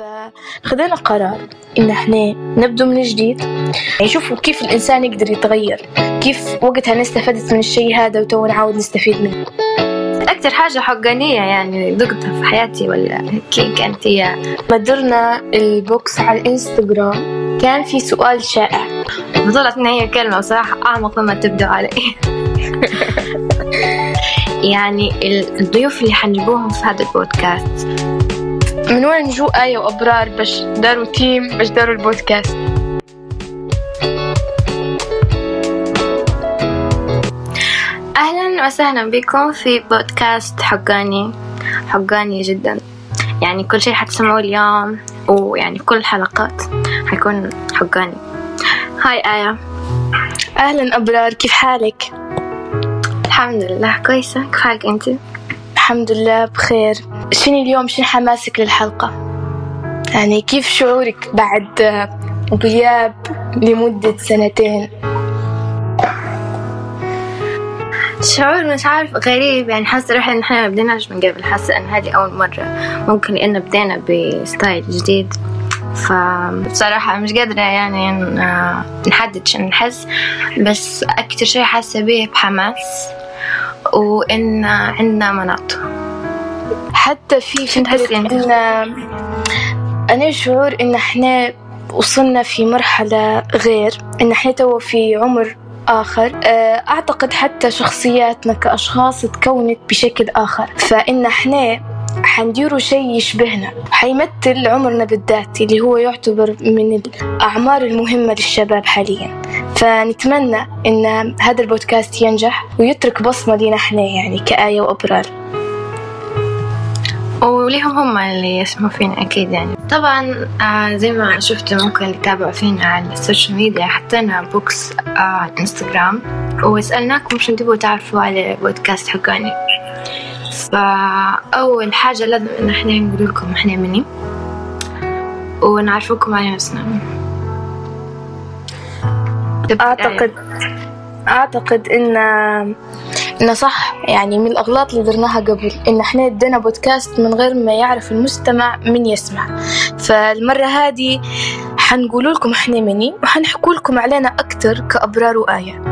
فخذنا قرار إن إحنا نبدو من جديد. يعني شوفوا كيف الإنسان يقدر يتغير كيف وقتها أنا استفدت من الشيء هذا وتو نعاود نستفيد منه. أكثر حاجة حقانية يعني ذقتها في حياتي ولا كي كانت هي؟ مدرنا البوكس على الإنستغرام كان في سؤال شائع. وطلعت إن هي كلمة بصراحة أعمق مما تبدو علي. يعني الضيوف اللي حنجيبوهم في هذا البودكاست. من وين جو آية وأبرار باش داروا team باش داروا البودكاست؟ أهلا وسهلا بكم في بودكاست حقاني. حقاني جدا. يعني كل شيء حتسمعوه اليوم ويعني كل الحلقات حيكون حقاني. هاي آية. أهلا أبرار كيف حالك؟ الحمد لله كويسة. كيف حالك أنت؟ الحمد لله بخير. شنو اليوم؟ شنو حماسك للحلقة؟ يعني كيف شعورك بعد غياب لمدة سنتين؟ شعور مش عارف غريب. يعني حاسة روحي إن إحنا ما بديناش من قبل. حاسة إن هذه أول مرة ممكن لأن بدينا بستايل جديد. فبصراحة مش قادرة يعني نحدد شو نحس. بس أكتر شي حاسة بيه بحماس. وإن عندنا مناط. حتى في فكرة إن أنا شعور إن إحنا وصلنا في مرحلة غير إن إحنا تو في عمر آخر. أعتقد حتى شخصياتنا كأشخاص تكونت بشكل آخر. فإن إحنا حنديروا شيء يشبهنا. حيمثل عمرنا بالذات اللي هو يعتبر من الأعمار المهمة للشباب حاليا. فنتمنى إن هذا البودكاست ينجح ويترك بصمة لنا إحنا يعني كآية وأبرار. وليهم هم اللي يسمعوا فينا أكيد يعني. طبعا آه زي ما شفتوا ممكن يتابعوا فينا على ال social media حطينا box آه على الإنستغرام. وسألناكم شو تبغوا تعرفوا على البودكاست حقاني. فأول حاجة لازم إن إحنا نقول لكم إحنا مني. ونعرفكم على نفسنا. أعتقد أعتقد إن إنه صح. يعني من الأغلاط اللي درناها قبل إن إحنا ادينا بودكاست من غير ما يعرف المستمع من يسمع. فالمرة هذه حنقول لكم إحنا مني وحنحكوا لكم علينا أكتر كأبرار وآية.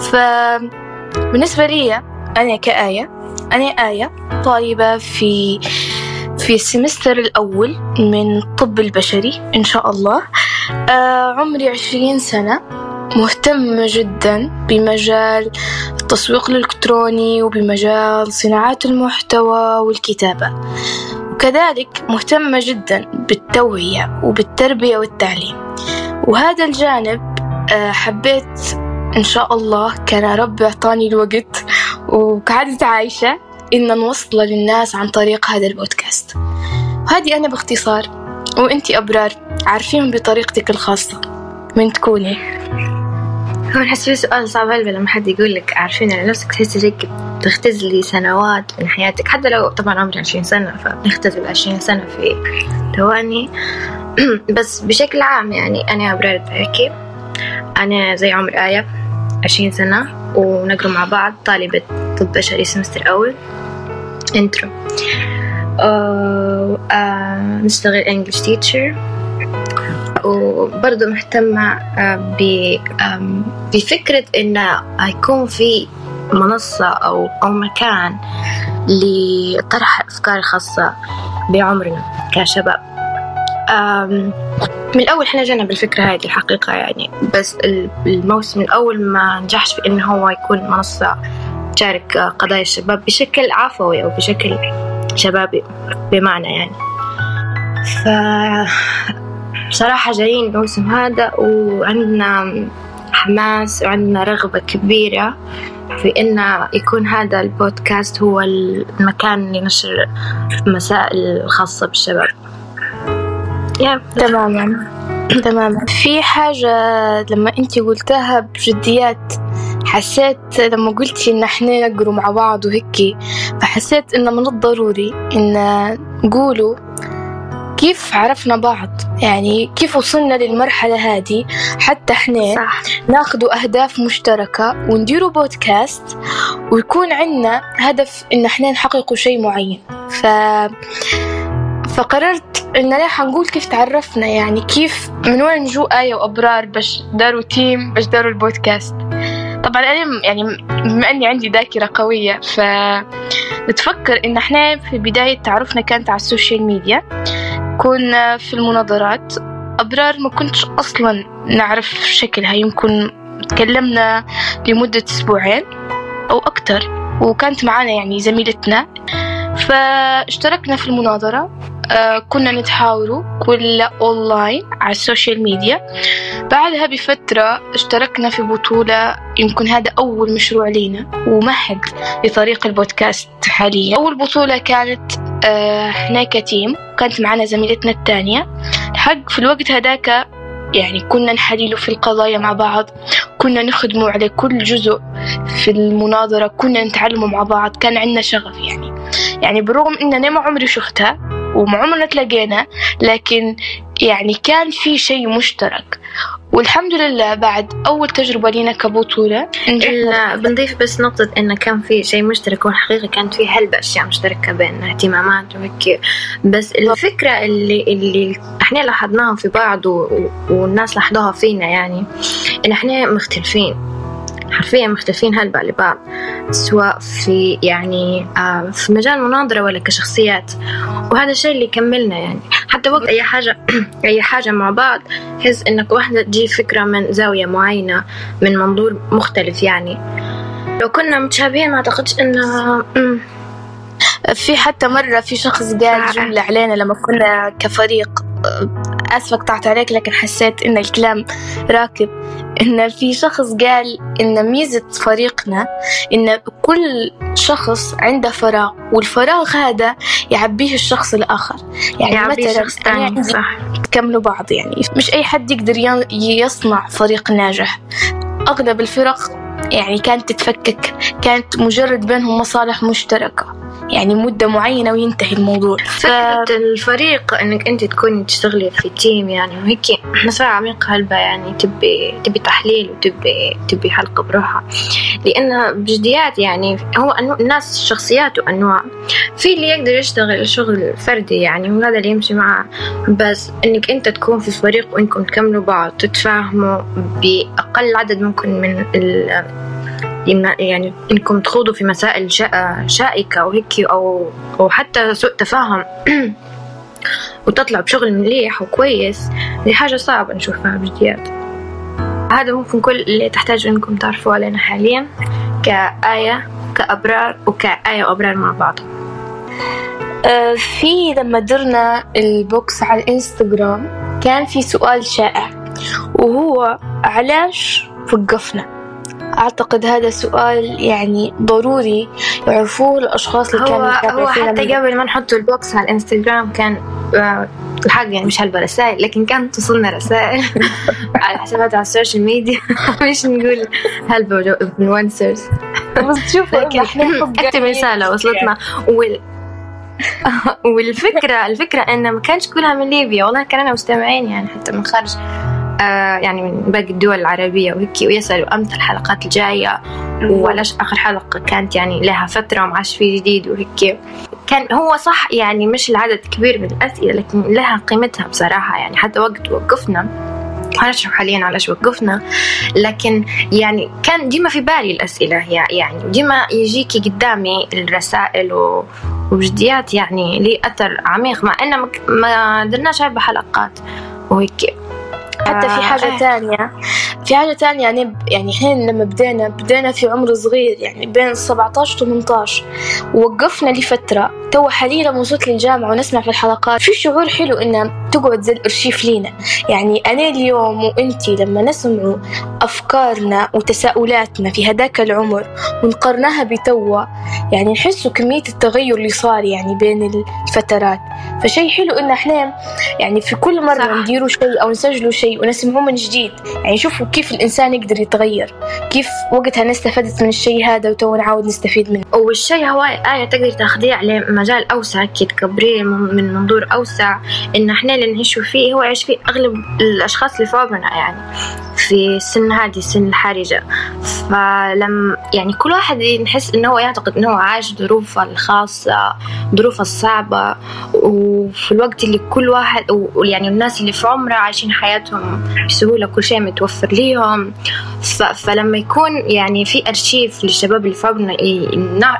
فبالنسبة لي أنا كآية أنا آية؟ طالبة في في السمستر الأول من الطب البشري إن شاء الله. آه عمري عشرين سنة. مهتمة جدا بمجال التسويق الإلكتروني وبمجال صناعة المحتوى والكتابة. وكذلك مهتمة جدا بالتوعية وبالتربية والتعليم. وهذا الجانب حبيت إن شاء الله كان ربي أعطاني الوقت. وكعادة عايشة إن نوصل للناس عن طريق هذا البودكاست. وهذه أنا باختصار وإنتي أبرار عارفين بطريقتك الخاصة. من تكوني؟ هو نحس في سؤال صعب هلبة لما حد يقول لك عارفين على نفسك تحسي هيك بتختزلي سنوات من حياتك. حتى لو طبعا عمري عشرين سنة فبنختزل عشرين سنة في ثواني. بس بشكل عام يعني أنا أبرار بحكي أنا زي عمرك آية. عشرين سنة ونقرأ مع بعض طالبة طب بشري semester أول. intro أه أه نشتغل English teacher وبرضه مهتمة بفكرة إنه يكون في منصة أو أو مكان لطرح الأفكار الخاصة بعمرنا كشباب. من الأول إحنا جينا بالفكرة هذه الحقيقة يعني بس الموسم الأول ما نجحش في إنه هو يكون منصة تشارك قضايا الشباب بشكل عفوي أو بشكل شبابي بمعنى يعني ف بصراحة جايين الموسم هذا وعندنا حماس وعندنا رغبة كبيرة في إن يكون هذا البودكاست هو المكان لنشر المسائل الخاصة بالشباب. تماما. تماما. في حاجة لما أنت قلتها بجديات حسيت لما قلتي إن إحنا نقروا مع بعض وهيك فحسيت إنه من الضروري إن نقولوا كيف عرفنا بعض. يعني كيف وصلنا للمرحلة هذه. حتى إحنا صح. ناخدوا أهداف مشتركة ونديروا بودكاست ويكون عندنا هدف إن إحنا نحققوا شيء معين. ف... فقررت ليه حنقول كيف تعرفنا يعني كيف من وين جو آية وأبرار باش داروا team باش داروا البودكاست. طبعا أنا يعني بما أني عندي ذاكرة قوية ف بتفكر إن إحنا في بداية تعرفنا كانت على ال social media. كنا في المناظرات. أبرار ما كنتش أصلا نعرف شكلها. يمكن تكلمنا لمدة أسبوعين أو أكتر وكانت معانا يعني زميلتنا. فاشتركنا في المناظرة. كنا نتحاوروا كلها أونلاين على ال social media بعدها بفترة اشتركنا في بطولة يمكن هذا أول مشروع لينا ومهد لطريق البودكاست حاليا. أول بطولة كانت آه هناك team كانت معنا زميلتنا الثانية. حق في الوقت هذاك يعني كنا نحللوا في القضايا مع بعض. كنا نخدموا على كل جزء في المناظرة. كنا نتعلموا مع بعض. كان عندنا شغف يعني. يعني بالرغم إن ما عمري شفتها وما عمرنا تلاقينا لكن يعني كان في شيء مشترك. والحمد لله بعد أول تجربة لينا كبطولة إلا بنضيف بس نقطة إنه كان في شيء مشترك والحقيقة كانت في هلبة أشياء مشتركة بين اهتمامات وهيك. بس الفكرة اللي اللي إحنا لاحظناها في بعض و... والناس لاحظوها فينا يعني إن إحنا مختلفين. حرفيا مختلفين هلبة لبعض سواء في يعني آه في مجال مناظرة ولا كشخصيات. وهذا الشيء اللي يكملنا يعني. حتى وقت أي حاجة أي حاجة مع بعض تحس إنك واحدة تجي فكرة من زاوية معينة من منظور مختلف يعني. لو كنا متشابهين ما أعتقدش إنه في حتى مرة في شخص قال جملة علينا لما كنا كفريق. آسفة قطعت عليك لكن حسيت إن الكلام راكب إن في شخص قال إن ميزة فريقنا إن كل شخص عنده فراغ والفراغ هذا يعبيه الشخص الآخر. يعني مثلا شخص ثاني صح. تكملوا بعض يعني مش أي حد يقدر يصنع فريق ناجح. أغلب الفرق يعني كانت تتفكك كانت مجرد بينهم مصالح مشتركة يعني مدة معينة وينتهي الموضوع. فكرة. الفريق إنك أنت تكوني تشتغلي في تيم يعني وهيك مسألة عميقة هلبة يعني تبي تبي تحليل وتبي تبي حلقة بروحها لأن بجديات يعني هو أنو... الناس شخصيات وأنواع في اللي يقدر يشتغل شغل فردي يعني وهذا اللي يمشي معه. بس إنك أنت تكون في فريق وإنكم تكملوا بعض تتفاهموا بأقل عدد ممكن من يعني إنكم تخوضوا في مسائل شائكة وهيك أو أو حتى سوء تفاهم. وتطلع بشغل مليح وكويس دي حاجة صعبة نشوفها بجديات هذا ممكن كل اللي تحتاجوا إنكم تعرفوا علينا حاليا كآية كأبرار وكآية وأبرار مع بعض. أه في لما درنا البوكس على الإنستغرام كان في سؤال شائع وهو علاش وقفنا؟ أعتقد هذا سؤال يعني ضروري يعرفوه الأشخاص اللي كانوا هو, هو حتى قبل ما نحط ال box على الإنستغرام كان آه، الحق يعني مش هلبة رسائل لكن كانت توصلنا رسائل على حسابات على ال social media. مش نقول هلبة influencers بس شوف لكن اكتب رسالة وصلتنا. وال والفكرة الفكرة إنه ما كانش كلها من ليبيا. والله كان أنا مستمعين يعني حتى من خارج. يعني من باقي الدول العربية وهيك ويسألوا أمتى الحلقات الجاية. ولاش آخر حلقة كانت يعني لها فترة وما عادش في جديد وهيك. كان هو صح يعني مش العدد كبير من الأسئلة لكن لها قيمتها بصراحة. يعني حتى وقت وقفنا هنشرح حاليا على إيش وقفنا لكن يعني كان ديما في بالي الأسئلة. يعني ديما يجيكي قدامي الرسائل و... وبجديات يعني لي أثر عميق. مع إنه ما درناش أربع حلقات وهيك. حتى في حاجة آه. في حاجة تانية يعني يعني إحنا لما بدينا بدينا في عمر صغير يعني بين 17 و 18 ووقفنا لفترة تو حاليا لما وصلت للجامعة ونسمع في الحلقات في شعور حلو إنها تقعد زي الأرشيف لينا. يعني أنا اليوم وإنتي لما نسمع أفكارنا وتساؤلاتنا في هداك العمر ونقارناها بتوا يعني نحسوا كمية التغير اللي صار يعني بين الفترات. فشي حلو إن إحنا يعني في كل مرة نديروا شيء أو نسجلوا شيء ونسمعوه من جديد. يعني شوفوا كيف الإنسان يقدر يتغير؟ كيف وقتها أنا استفدت من الشيء هذا وتو نعاود نستفيد منه؟ والشيء هو آية تقدر تاخذيه على مجال أوسع كي تكبريه من منظور أوسع إن إحنا اللي نعيشوا فيه هو يعيش فيه أغلب الأشخاص اللي فوقنا يعني. في السن هذه السن الحرجة فلم يعني كل واحد نحس إنه يعتقد إنه هو عايش ظروفه الخاصة ظروفه الصعبة. وفي الوقت اللي كل واحد ويعني الناس اللي في عمره عايشين حياتهم بسهولة كل شيء متوفر ليهم. فلما يكون يعني في أرشيف للشباب اللي عمرنا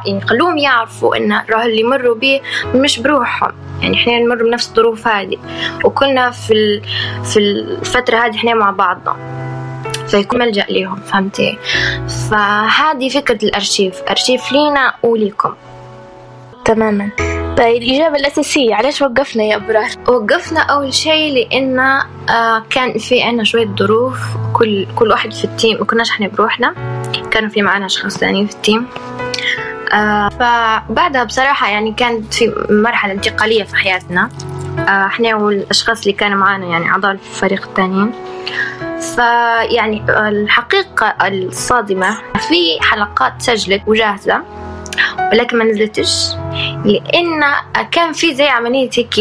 يخلوهم يعرفوا إن اللي يمروا به مش بروحهم. يعني إحنا نمر بنفس الظروف هذه. وكلنا في في الفترة هذه إحنا مع بعضنا. فيكون ملجأ ليهم فهمتي؟ فهذه فكرة الأرشيف أرشيف لينا وليكم. تماما. طيب الإجابة الأساسية علاش وقفنا يا أبرار؟ وقفنا أول شيء لأن آه كان في عنا شوية ظروف كل كل واحد في ال team ما كناش إحنا بروحنا كانوا في معنا أشخاص ثانيين في ال team. آه فبعدها بصراحة يعني كانت في مرحلة انتقالية في حياتنا. آه إحنا والأشخاص اللي كانوا معانا يعني أعضاء الفريق الثانيين فيعني الحقيقة الصادمة في حلقات سجلت وجاهزة ولكن ما نزلتش لأن كان في زي عملية هيك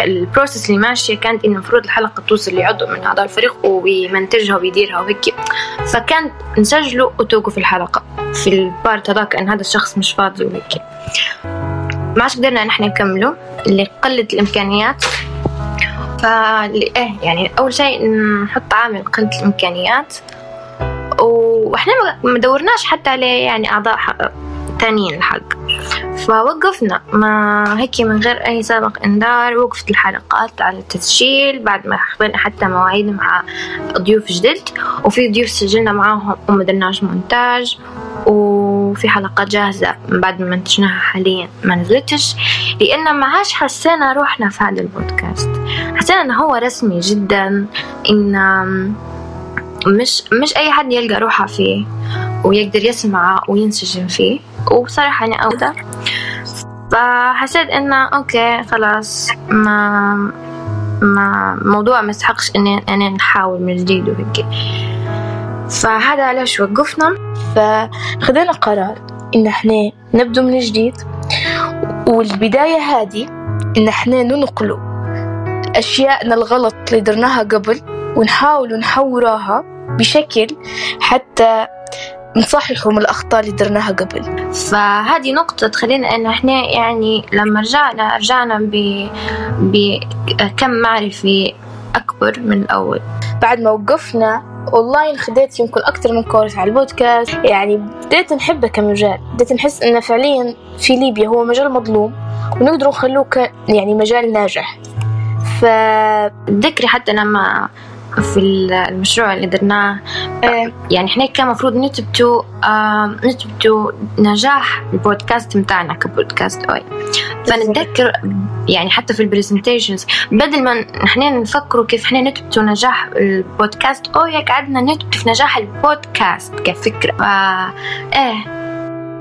ال process اللي ماشية كانت إنه المفروض الحلقة توصل لعضو من أعضاء الفريق ويمنتجها ويديرها وهيك. فكانت نسجله وتوقف الحلقة في ال part هذاك ان هذا الشخص مش فاضي وهيك. ما عادش قدرنا نحن نكمله لقلة الإمكانيات. فإيه يعني أول شيء نحط عامل قلة الإمكانيات. وإحنا ما دورناش حتى عليه يعني أعضاء تانيين الحق فوقفنا. ما هيك من غير أي سابق إنذار. وقفت الحلقات على التسجيل بعد ما حضرنا حتى مواعيد مع ضيوف جدد. وفي ضيوف سجلنا معاهم وما درناش مونتاج. وفي حلقات جاهزة بعد ما منتجناها حاليا. ما نزلتش. لأن ما عاش حسينا روحنا في هذا البودكاست. حسينا إنه هو رسمي جدا إن مش مش أي حد يلقى روحه فيه ويقدر يسمع وينسجم فيه. وبصراحة أنا أقدر فحسيت إنه أوكي خلاص ما ما موضوع ما يستحقش إني أنا نحاول من جديد وهيك. فهذا علاش وقفنا؟ فخذنا قرار إن إحنا نبدو من جديد. والبداية هذه إن إحنا ننقلوا أشياءنا الغلط اللي درناها قبل ونحاول نحوراها بشكل حتى نصححوا من الأخطاء اللي درناها قبل. فهذه نقطة تخلينا إنه إحنا يعني لما رجعنا رجعنا بكم معرفي أكبر من الأول. بعد ما وقفنا أونلاين خديت يمكن أكثر من كورس على البودكاست. يعني بديت نحبه كمجال. بديت نحس إنه فعليا في ليبيا هو مجال مظلوم ونقدر نخلوه يعني مجال ناجح. ف ذكري حتى لما في المشروع اللي درناه. إيه. يعني إحنا كان المفروض نثبتوا آه نثبتوا نجاح البودكاست متاعنا كبودكاست أويا. فنتذكر يعني حتى في ال presentations بدل ما إحنا نفكروا كيف إحنا نثبتوا نجاح البودكاست أويا قعدنا نثبت في نجاح البودكاست كفكرة. ف إيه.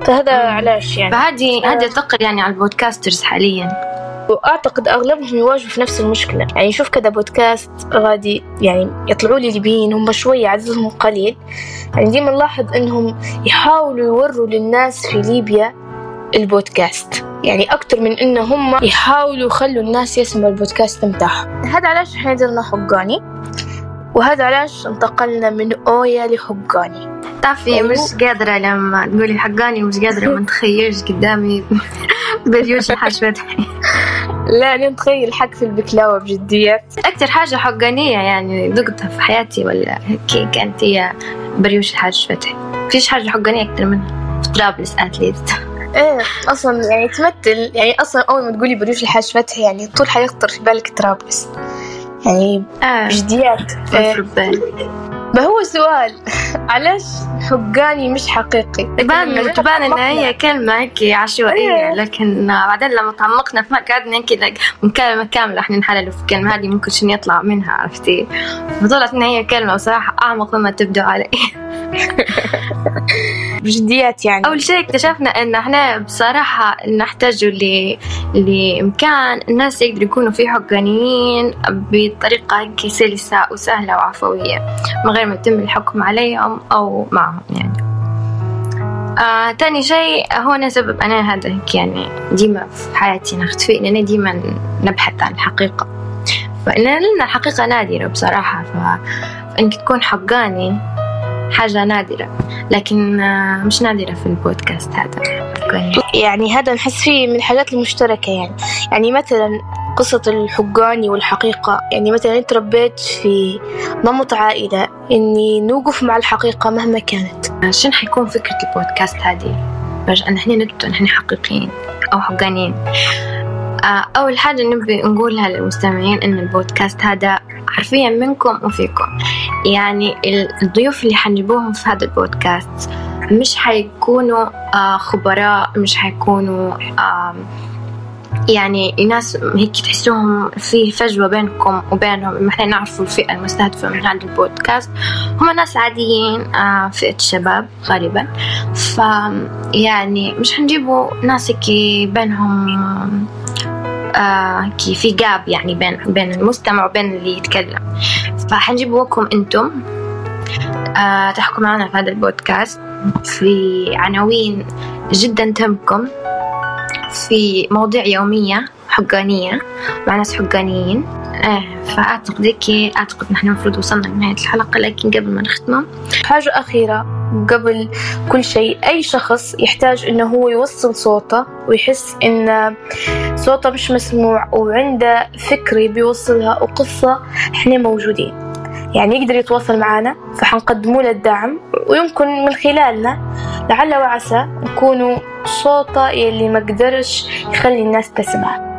فهذا علاش يعني؟ فهذه هذه ثقل يعني على البودكاسترز حاليا. وأعتقد أغلبهم يواجهوا في نفس المشكلة. يعني شوف كذا بودكاست غادي يعني يطلعوا لي ليبيين هم شوية عددهم قليل. يعني ديما نلاحظ إنهم يحاولوا يوروا للناس في ليبيا البودكاست. يعني أكتر من إن هم يحاولوا يخلوا الناس يسمعوا البودكاست متاعهم هذا علاش إحنا درنا حقاني؟ وهذا علاش انتقلنا من أويا لحقاني. تعرفي. مش قادرة لما تقولي حقاني مش قادرة ما نتخيلش قدامي. بريوش فتحي. لا نتخيل حق في البكلاوة بجدية أكثر حاجة حقانية يعني ذقتها في حياتي ولا هيك كانت هي بريوش الحاج فتحي. فيش حاجة حقانية أكثر منها. في طرابلس أتليست إيه أصلا يعني تمثل يعني أصلا أول ما تقولي بريوش الحاج فتحي يعني طول حيخطر في بالك طرابلس. يعني آه. بجديات إيه. ما هو سؤال؟ علاش حقاني مش حقيقي؟ تبان تبان ان هي كلمة هيك عشوائية إيه. لكن بعدين لما تعمقنا في قعدنا هيك مكالمة كاملة إحنا نحلل في الكلمة هذه ممكن شنو يطلع منها عرفتي؟ فطلعت ان هي كلمة بصراحة أعمق مما تبدو علي. بجديات يعني. أول شيء اكتشفنا إن إحنا بصراحة نحتاج ل... لإمكان الناس يقدروا يكونوا في حقانيين بطريقة هيك سلسة وسهلة وعفوية من غير ما يتم الحكم عليهم أو معهم يعني. آه، تاني شيء هو سبب أنا هذا يعني ديما في حياتي نختفي لأن ديما نبحث عن الحقيقة. فإن لنا الحقيقة نادرة بصراحة ف... إنك تكون حقاني حاجة نادرة. لكن آه، مش نادرة في البودكاست هذا. يعني هذا نحس فيه من الحاجات المشتركة يعني. يعني مثلا قصة الحقاني والحقيقة. يعني مثلا أنت ربيت في نمط عائلة إني نوقف مع الحقيقة مهما كانت. شنو حيكون فكرة البودكاست هذه؟ باش نحن نثبت نحن حقيقيين أو حقانيين. آه، أول حاجة نبي نقولها للمستمعين إن البودكاست هذا حرفيا منكم وفيكم. يعني الضيوف اللي حنجيبوهم في هذا البودكاست مش حيكونوا آه، خبراء مش حيكونوا يعني ناس هيك تحسوهم في فجوة بينكم وبينهم. إحنا نعرفوا الفئة المستهدفة من هذا البودكاست. هم ناس عاديين آه، فئة الشباب غالبا. ف يعني مش حنجيبوا ناس هيك بينهم آه كي في جاب يعني بين بين المستمع وبين اللي يتكلم. فحنجيبوكم أنتم آه تحكوا معنا في هذا البودكاست. في عناوين جدا تهمكم. في مواضيع يومية حقانية مع ناس حقانيين. إيه فأعتقد هيك أعتقد نحن المفروض وصلنا لنهاية الحلقة لكن قبل ما نختمه حاجة أخيرة قبل كل شيء أي شخص يحتاج إنه هو يوصل صوته ويحس إن صوته مش مسموع وعنده فكرة بيوصلها وقصة إحنا موجودين. يعني يقدر يتواصل معنا فحنقدموا له الدعم ويمكن من خلالنا لعل وعسى نكونوا صوته يلي ما قدرش يخلي الناس تسمع.